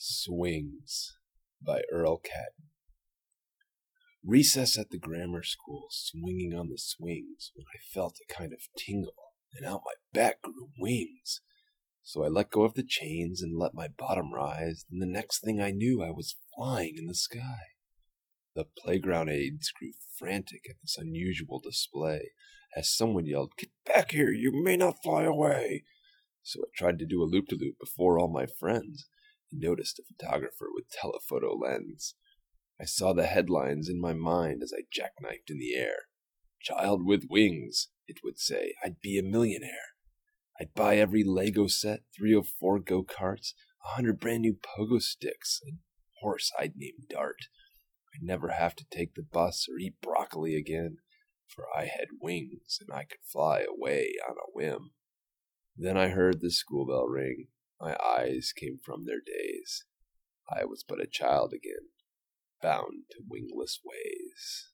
Swings by Earl Caton. Recess at the grammar school, swinging on the swings, when I felt a kind of tingle, and out my back grew wings. So I let go of the chains and let my bottom rise, and the next thing I knew I was flying in the sky. The playground aides grew frantic at this unusual display, as someone yelled, Get back here, you may not fly away! So I tried to do a loop de loop before all my friends noticed a photographer with telephoto lens. I saw the headlines in my mind as I jackknifed in the air. Child with wings, it would say. I'd be a millionaire. I'd buy every Lego set, 304 go karts, a hundred brand new pogo sticks, a horse I'd name Dart. I'd never have to take the bus or eat broccoli again, for I had wings and I could fly away on a whim. Then I heard the school bell ring. My eyes came from their daze. I was but a child again, bound to wingless ways.